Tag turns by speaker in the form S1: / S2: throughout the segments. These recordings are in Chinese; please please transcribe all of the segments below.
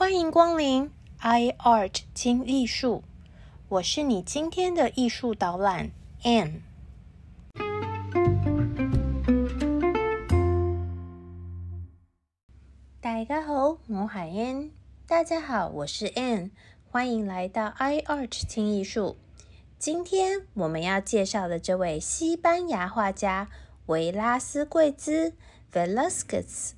S1: 欢迎光临 iArt 精艺术，我是你今天的艺术导览 Anne。大家好，我是 ann。大家好，我是 Anne。欢迎来到 iArt 精艺术。今天我们要介绍的这位西班牙画家维拉斯贵兹 （Velasquez）。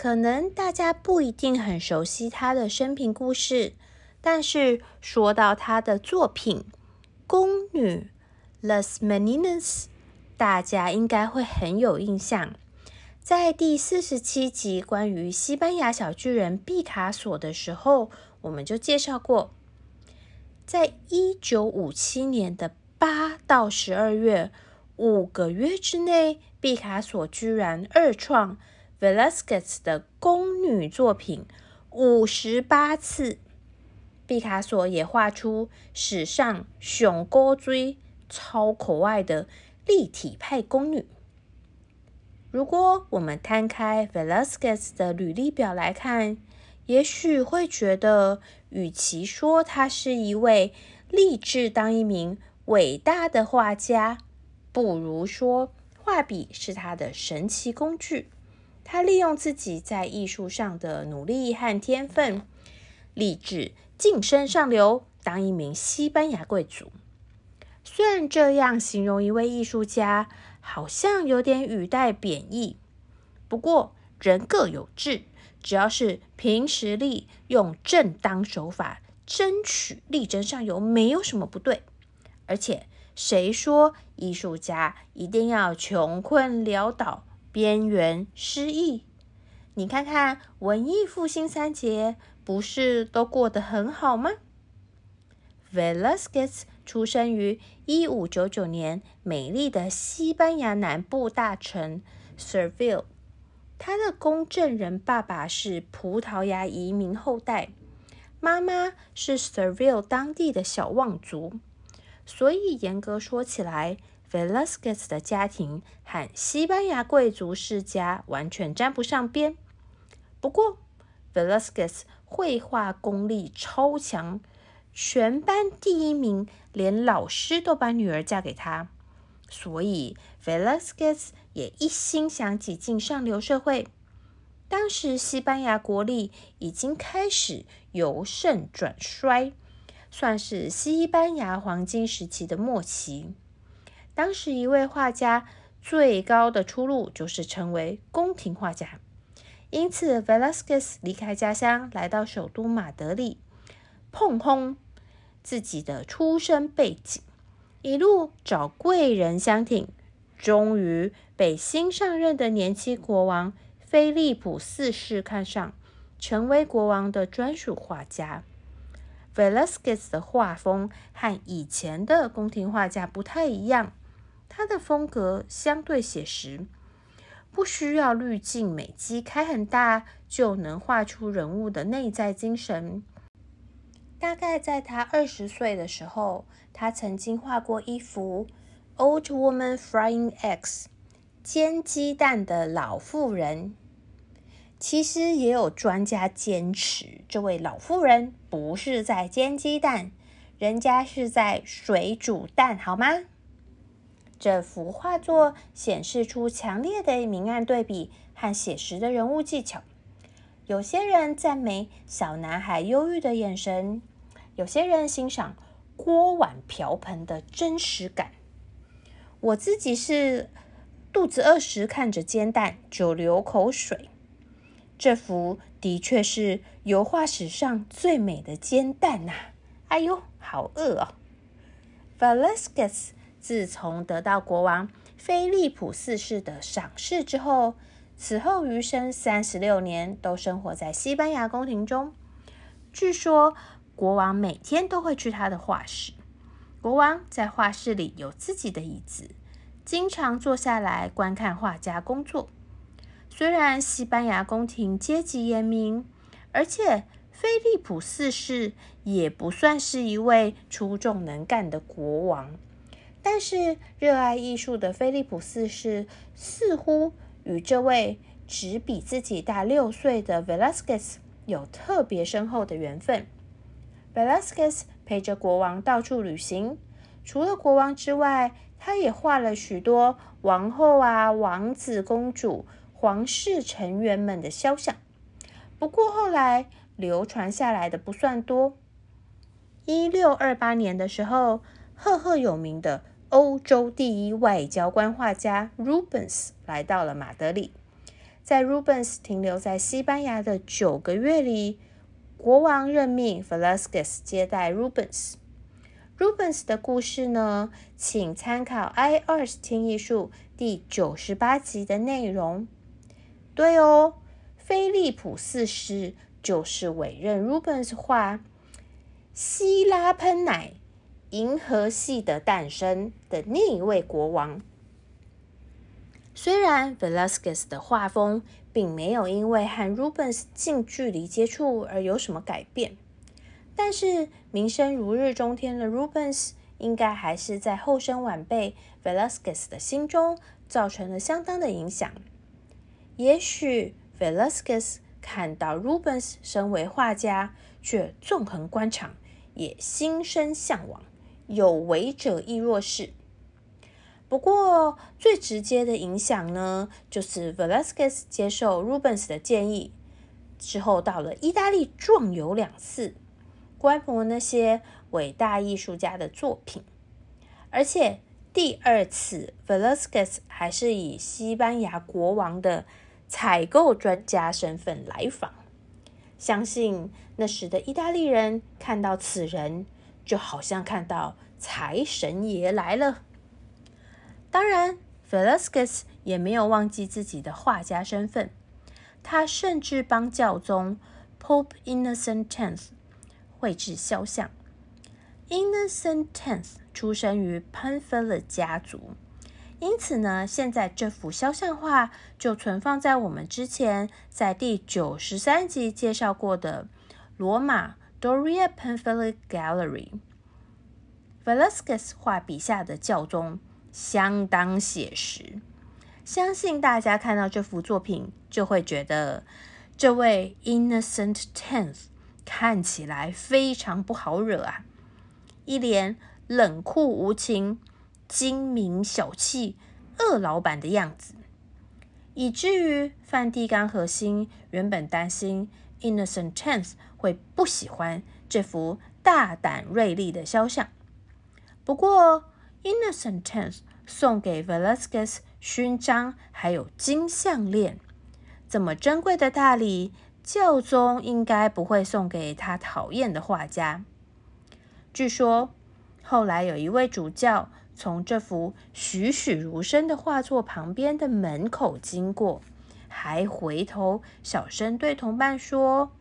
S1: 可能大家不一定很熟悉他的生平故事，但是说到他的作品《宫女》（Las Meninas），大家应该会很有印象。在第四十七集关于西班牙小巨人毕卡索的时候，我们就介绍过，在一九五七年的八到十二月五个月之内，毕卡索居然二创。Velasquez 的宫女作品五十八次，毕卡索也画出史上熊高锥超可爱的立体派宫女。如果我们摊开 Velasquez 的履历表来看，也许会觉得，与其说他是一位立志当一名伟大的画家，不如说画笔是他的神奇工具。他利用自己在艺术上的努力和天分，立志晋升上流，当一名西班牙贵族。虽然这样形容一位艺术家，好像有点语带贬义，不过人各有志，只要是凭实力，用正当手法争取力争上游，没有什么不对。而且，谁说艺术家一定要穷困潦倒？边缘失意，你看看文艺复兴三杰不是都过得很好吗？Velasquez 出生于一五九九年美丽的西班牙南部大城 Seville，他的公证人爸爸是葡萄牙移民后代，妈妈是 Seville 当地的小望族，所以严格说起来。Velasquez 的家庭和西班牙贵族世家完全沾不上边。不过，Velasquez 绘画功力超强，全班第一名，连老师都把女儿嫁给他。所以，Velasquez 也一心想挤进上流社会。当时，西班牙国力已经开始由盛转衰，算是西班牙黄金时期的末期。当时，一位画家最高的出路就是成为宫廷画家。因此，Velasquez 离开家乡，来到首都马德里，碰轰自己的出身背景，一路找贵人相挺，终于被新上任的年轻国王菲利普四世看上，成为国王的专属画家。Velasquez 的画风和以前的宫廷画家不太一样。他的风格相对写实，不需要滤镜、美肌开很大就能画出人物的内在精神。大概在他二十岁的时候，他曾经画过一幅《Old Woman Frying Eggs》煎鸡蛋的老妇人。其实也有专家坚持，这位老妇人不是在煎鸡蛋，人家是在水煮蛋，好吗？这幅画作显示出强烈的明暗对比和写实的人物技巧。有些人赞美小男孩忧郁的眼神，有些人欣赏锅碗瓢盆的真实感。我自己是肚子饿时看着煎蛋就流口水。这幅的确是油画史上最美的煎蛋呐！哎呦，好饿哦！Velasquez。自从得到国王菲利普四世的赏识之后，此后余生三十六年都生活在西班牙宫廷中。据说国王每天都会去他的画室。国王在画室里有自己的椅子，经常坐下来观看画家工作。虽然西班牙宫廷阶级严明，而且菲利普四世也不算是一位出众能干的国王。但是，热爱艺术的菲利普四世似乎与这位只比自己大六岁的 Velasquez 有特别深厚的缘分。Velasquez 陪着国王到处旅行，除了国王之外，他也画了许多王后啊、王子、公主、皇室成员们的肖像。不过后来流传下来的不算多。一六二八年的时候，赫赫有名的欧洲第一外交官画家 Rubens 来到了马德里。在 Rubens 停留在西班牙的九个月里，国王任命 Velasquez 接待 Rubens。Rubens 的故事呢，请参考《I 二十听艺术》第九十八集的内容。对哦，菲利普四世就是委任 Rubens 画希拉喷奶银河系的诞生的另一位国王。虽然 Velasquez 的画风并没有因为和 Rubens 近距离接触而有什么改变。但是名声如日中天的 Rubens 应该还是在后生晚辈 Velasquez 的心中造成了相当的影响。也许 Velasquez 看到 Rubens 身为画家，却纵横官场，也心生向往，有为者亦若是。不过最直接的影响呢，就是 Velasquez 接受 Rubens 的建议之后，到了意大利壮游两次。观摩那些伟大艺术家的作品，而且第二次 Velasquez 还是以西班牙国王的采购专家身份来访。相信那时的意大利人看到此人，就好像看到财神爷来了。当然，Velasquez 也没有忘记自己的画家身份，他甚至帮教宗 Pope Innocent X。绘制肖像。Innocent X 出生于 p a n f i l a 家族，因此呢，现在这幅肖像画就存放在我们之前在第九十三集介绍过的罗马 Doria p a n f i l a Gallery。Velasquez 画笔下的教宗相当写实，相信大家看到这幅作品就会觉得这位 Innocent Tenth。看起来非常不好惹啊！一脸冷酷无情、精明小气、恶老板的样子，以至于梵蒂冈核心原本担心 Innocent Tenth 会不喜欢这幅大胆锐利的肖像。不过，Innocent X 送给 Velasquez 勋章还有金项链，这么珍贵的大礼。教宗应该不会送给他讨厌的画家。据说后来有一位主教从这幅栩栩如生的画作旁边的门口经过，还回头小声对同伴说：“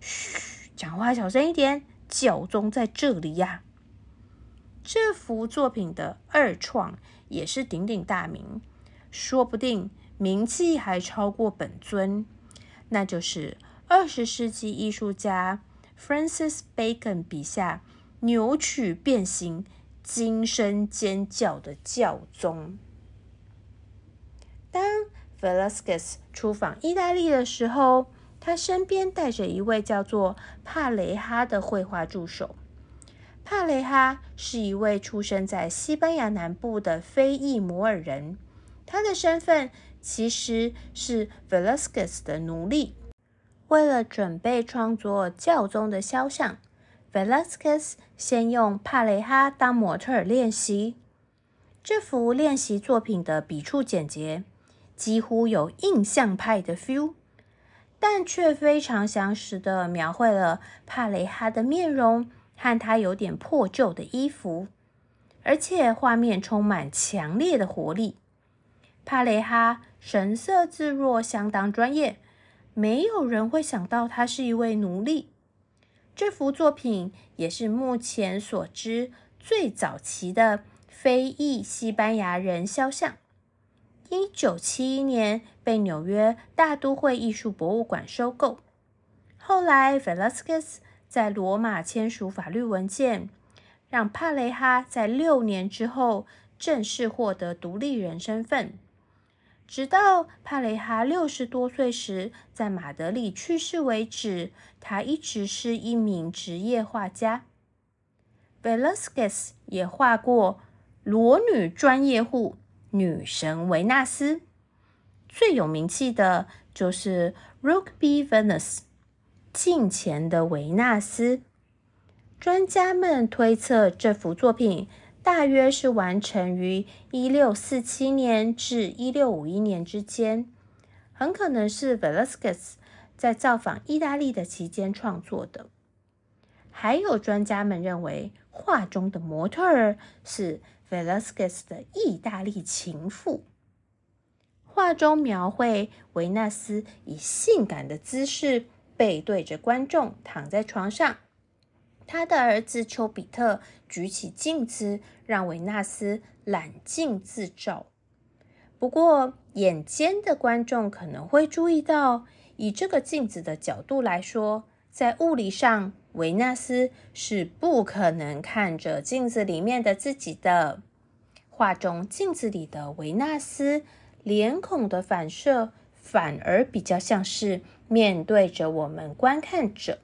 S1: 嘘，讲话小声一点，教宗在这里呀。”这幅作品的二创也是鼎鼎大名，说不定名气还超过本尊。那就是二十世纪艺术家 Francis Bacon 笔下扭曲变形、惊声尖叫的教宗。当 Velasquez 出访意大利的时候，他身边带着一位叫做帕雷哈的绘画助手。帕雷哈是一位出生在西班牙南部的非裔摩尔人，他的身份。其实是 Velasquez 的奴隶。为了准备创作教宗的肖像，Velasquez 先用帕雷哈当模特练习。这幅练习作品的笔触简洁，几乎有印象派的 feel，但却非常详实的描绘了帕雷哈的面容和他有点破旧的衣服，而且画面充满强烈的活力。帕雷哈。神色自若，相当专业。没有人会想到他是一位奴隶。这幅作品也是目前所知最早期的非裔西班牙人肖像。一九七一年被纽约大都会艺术博物馆收购。后来，Velasquez 在罗马签署法律文件，让帕雷哈在六年之后正式获得独立人身份。直到帕雷哈六十多岁时，在马德里去世为止，他一直是一名职业画家。Velasquez 也画过裸女专业户女神维纳斯，最有名气的就是 Rokeby Venus，镜前的维纳斯。专家们推测，这幅作品。大约是完成于一六四七年至一六五一年之间，很可能是 Velasquez 在造访意大利的期间创作的。还有专家们认为，画中的模特儿是 Velasquez 的意大利情妇。画中描绘维纳斯以性感的姿势背对着观众躺在床上。他的儿子丘比特举起镜子，让维纳斯揽镜自照。不过，眼尖的观众可能会注意到，以这个镜子的角度来说，在物理上，维纳斯是不可能看着镜子里面的自己的。画中镜子里的维纳斯脸孔的反射，反而比较像是面对着我们观看者。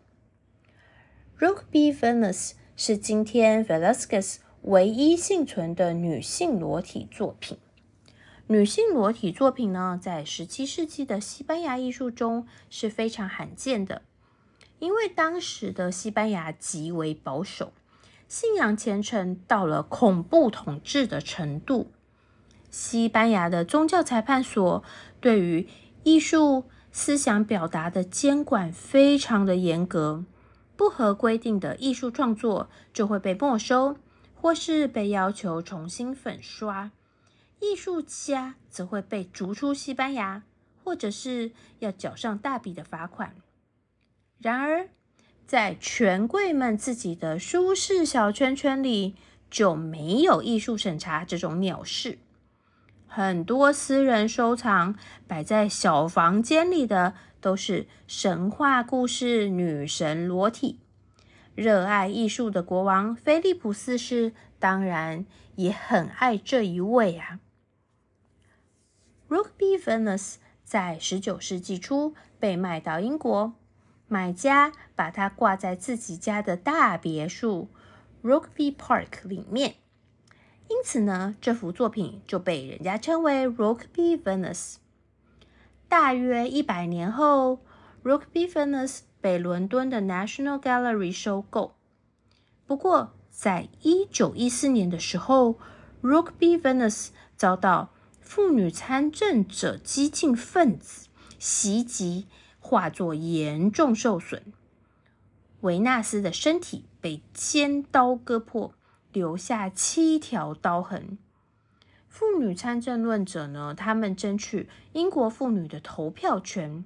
S1: Rokeby Venus 是今天 Velasquez 唯一幸存的女性裸体作品。女性裸体作品呢，在十七世纪的西班牙艺术中是非常罕见的，因为当时的西班牙极为保守，信仰虔诚到了恐怖统治的程度。西班牙的宗教裁判所对于艺术思想表达的监管非常的严格。不合规定的艺术创作就会被没收，或是被要求重新粉刷。艺术家则会被逐出西班牙，或者是要缴上大笔的罚款。然而，在权贵们自己的舒适小圈圈里，就没有艺术审查这种鸟事。很多私人收藏摆在小房间里的。都是神话故事女神裸体。热爱艺术的国王菲利普四世当然也很爱这一位啊。Rokeby Venus 在十九世纪初被卖到英国，买家把它挂在自己家的大别墅 Rokeby Park 里面，因此呢，这幅作品就被人家称为 Rokeby Venus。大约一百年后，Rokeby Venus 被伦敦的 National Gallery 收购。不过，在一九一四年的时候，Rokeby Venus 遭到妇女参政者激进分子袭击，画作严重受损。维纳斯的身体被尖刀割破，留下七条刀痕。妇女参政论者呢？他们争取英国妇女的投票权。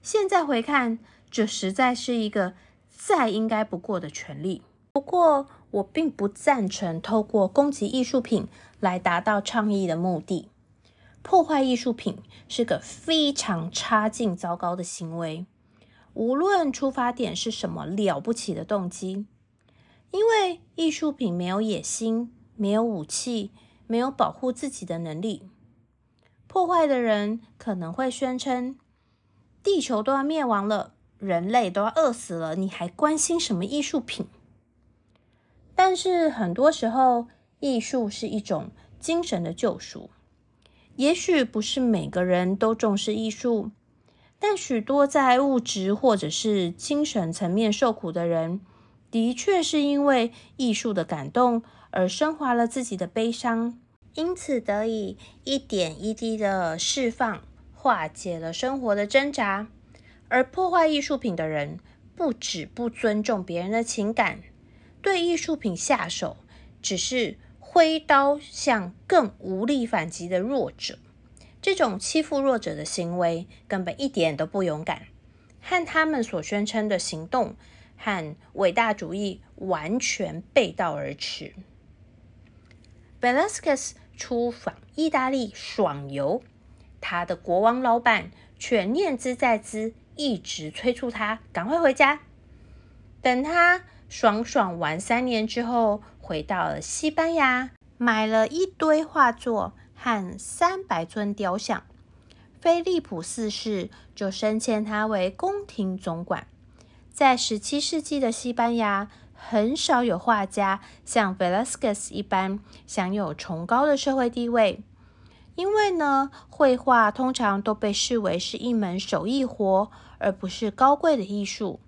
S1: 现在回看，这实在是一个再应该不过的权利。不过，我并不赞成透过攻击艺术品来达到倡议的目的。破坏艺术品是个非常差劲、糟糕的行为，无论出发点是什么了不起的动机。因为艺术品没有野心，没有武器。没有保护自己的能力，破坏的人可能会宣称：“地球都要灭亡了，人类都要饿死了，你还关心什么艺术品？”但是很多时候，艺术是一种精神的救赎。也许不是每个人都重视艺术，但许多在物质或者是精神层面受苦的人，的确是因为艺术的感动。而升华了自己的悲伤，因此得以一点一滴的释放，化解了生活的挣扎。而破坏艺术品的人，不止不尊重别人的情感，对艺术品下手，只是挥刀向更无力反击的弱者。这种欺负弱者的行为，根本一点都不勇敢，和他们所宣称的行动和伟大主义完全背道而驰。Velasquez 出访意大利爽游，他的国王老板却念兹在兹，一直催促他赶快回家。等他爽爽玩三年之后，回到了西班牙，买了一堆画作和三百尊雕像，菲利普四世就升迁他为宫廷总管。在十七世纪的西班牙，很少有画家像 Velasquez 一般享有崇高的社会地位，因为呢，绘画通常都被视为是一门手艺活，而不是高贵的艺术。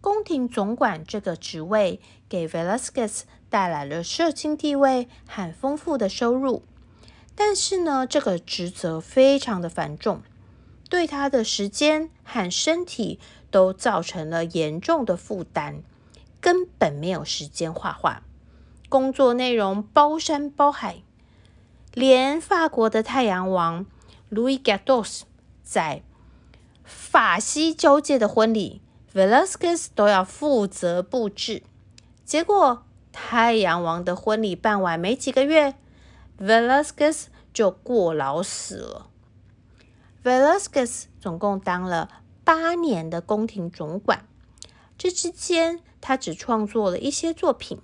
S1: 宫廷总管这个职位给 Velasquez 带来了社经地位和丰富的收入，但是呢，这个职责非常的繁重，对他的时间和身体都造成了严重的负担，根本没有时间画画。工作内容包山包海，连法国的太阳王 Louis Gados 在法西交界的婚礼。Velasquez 都要负责布置，结果太阳王的婚礼办完没几个月，Velasquez 就过劳死了。Velasquez 总共当了八年的宫廷总管，这之间他只创作了一些作品，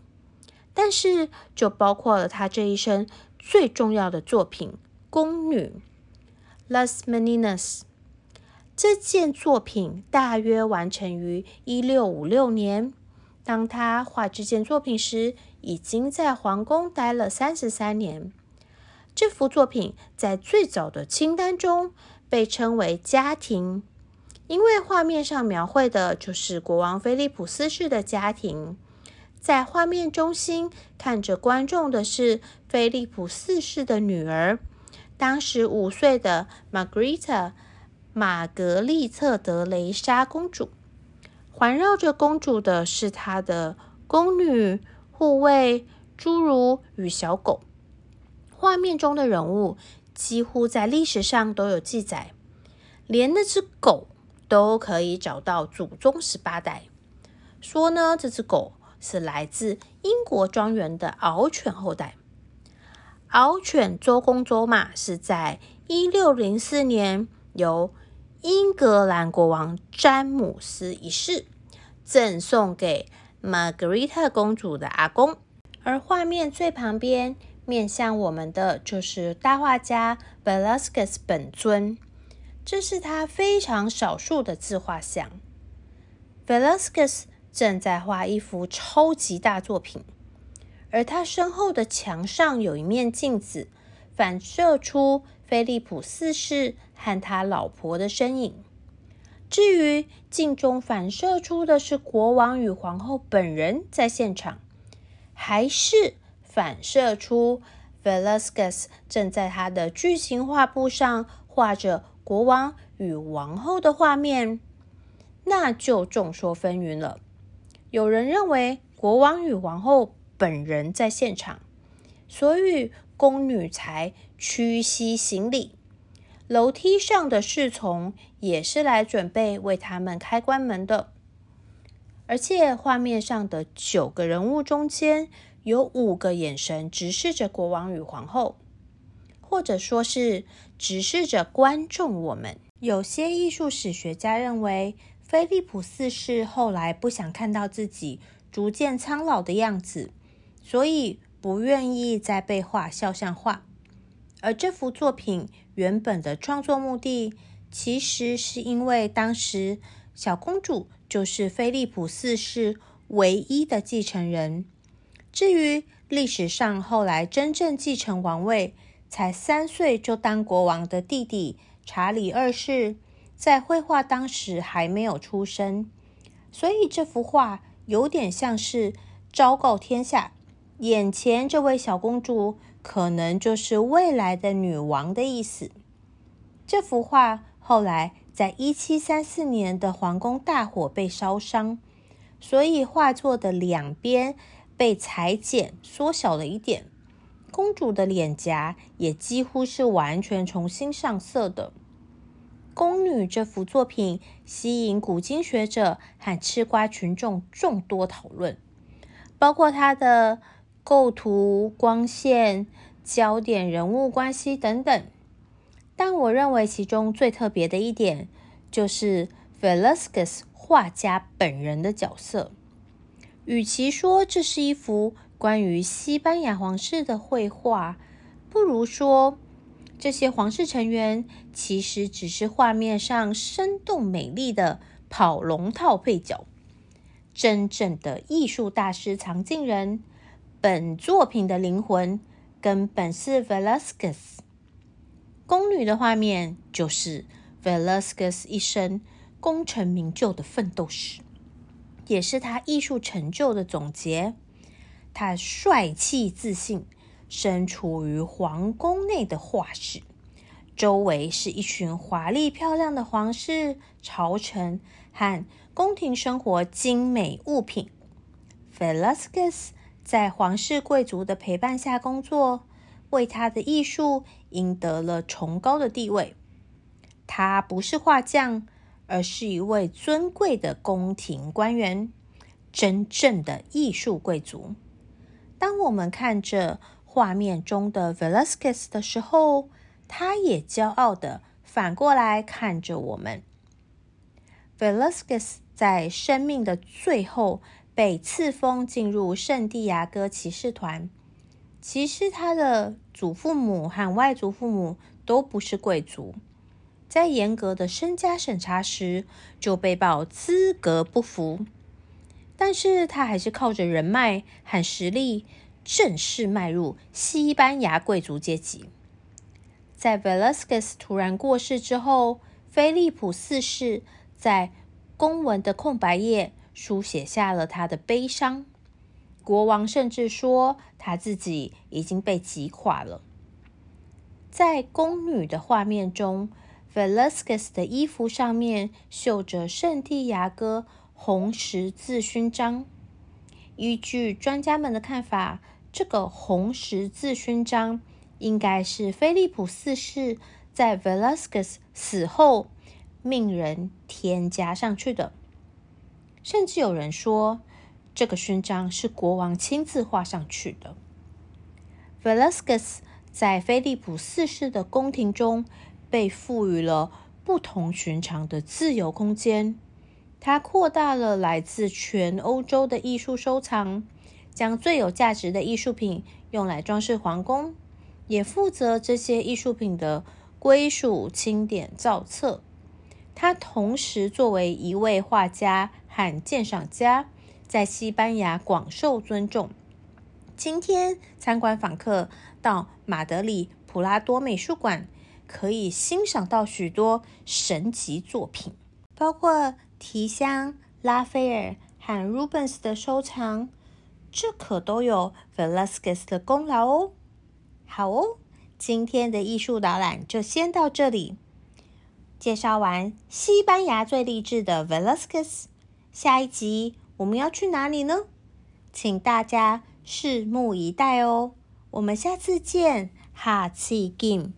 S1: 但是就包括了他这一生最重要的作品《宫女》（Las Meninas）。这件作品大约完成于一六五六年。当他画这件作品时，已经在皇宫待了三十三年。这幅作品在最早的清单中被称为“家庭”，因为画面上描绘的就是国王菲利普四世的家庭。在画面中心看着观众的是菲利普四世的女儿，当时五岁的 Margarita。玛格丽特德雷莎公主环绕着公主的是她的宫女、护卫、侏儒与小狗。画面中的人物几乎在历史上都有记载，连那只狗都可以找到祖宗十八代。说呢，这只狗是来自英国庄园的獒犬后代。獒犬周公周马是在一六零四年由英格兰国王詹姆斯一世赠送给玛格丽特公主的阿公，而画面最旁边面向我们的就是大画家 Velasquez 本尊，这是他非常少数的自画像。Velasquez 正在画一幅超级大作品，而他身后的墙上有一面镜子，反射出。菲利普四世和他老婆的身影。至于镜中反射出的是国王与皇后本人在现场，还是反射出 Velasquez 正在他的巨型画布上画着国王与王后的画面，那就众说纷纭了。有人认为国王与王后本人在现场，所以。宫女才屈膝行礼，楼梯上的侍从也是来准备为他们开关门的。而且画面上的九个人物中间，有五个眼神直视着国王与皇后，或者说是直视着观众。我们有些艺术史学家认为，菲利普四世后来不想看到自己逐渐苍老的样子，所以。不愿意再被画肖像画，而这幅作品原本的创作目的，其实是因为当时小公主就是菲利普四世唯一的继承人。至于历史上后来真正继承王位，才三岁就当国王的弟弟查理二世，在绘画当时还没有出生，所以这幅画有点像是昭告天下。眼前这位小公主可能就是未来的女王的意思。这幅画后来在一七三四年的皇宫大火被烧伤，所以画作的两边被裁剪缩小了一点，公主的脸颊也几乎是完全重新上色的。宫女这幅作品吸引古今学者和吃瓜群众众多讨论，包括她的。构图、光线、焦点、人物关系等等，但我认为其中最特别的一点就是 Velasquez 画家本人的角色。与其说这是一幅关于西班牙皇室的绘画，不如说这些皇室成员其实只是画面上生动美丽的跑龙套配角。真正的艺术大师藏镜人，本作品的灵魂根本是 Velasquez。宫女的画面就是 Velasquez 一生功成名就的奋斗史，也是他艺术成就的总结。他帅气自信，身处于皇宫内的画室，周围是一群华丽漂亮的皇室朝臣和。宫廷生活精美物品，Velasquez 在皇室贵族的陪伴下工作，为他的艺术赢得了崇高的地位。他不是画匠，而是一位尊贵的宫廷官员，真正的艺术贵族。当我们看着画面中的 Velasquez 的时候，他也骄傲的反过来看着我们，Velasquez。在生命的最后，被赐封进入圣地亚哥骑士团。其实他的祖父母和外祖父母都不是贵族，在严格的身家审查时就被曝资格不符。但是他还是靠着人脉和实力，正式迈入西班牙贵族阶级。在 Velasquez 突然过世之后，菲利普四世在。公文的空白页书写下了他的悲伤。国王甚至说他自己已经被击垮了。在宫女的画面中，Velasquez 的衣服上面绣着圣地亚哥红十字勋章。依据专家们的看法，这个红十字勋章应该是菲利普四世在 Velasquez 死后。命人添加上去的，甚至有人说，这个勋章是国王亲自画上去的。Velasquez 在菲利普四世的宫廷中被赋予了不同寻常的自由空间，他扩大了来自全欧洲的艺术收藏，将最有价值的艺术品用来装饰皇宫，也负责这些艺术品的归属、清点、造册。他同时作为一位画家和鉴赏家，在西班牙广受尊重。今天参观访客到马德里普拉多美术馆，可以欣赏到许多神奇作品，包括提香、拉斐尔和 Rubens 的收藏，这可都有 Velasquez 的功劳哦。好哦，今天的艺术导览就先到这里。介绍完西班牙最励志的 Velasquez，下一集我们要去哪里呢？请大家拭目以待哦！我们下次见，哈次见。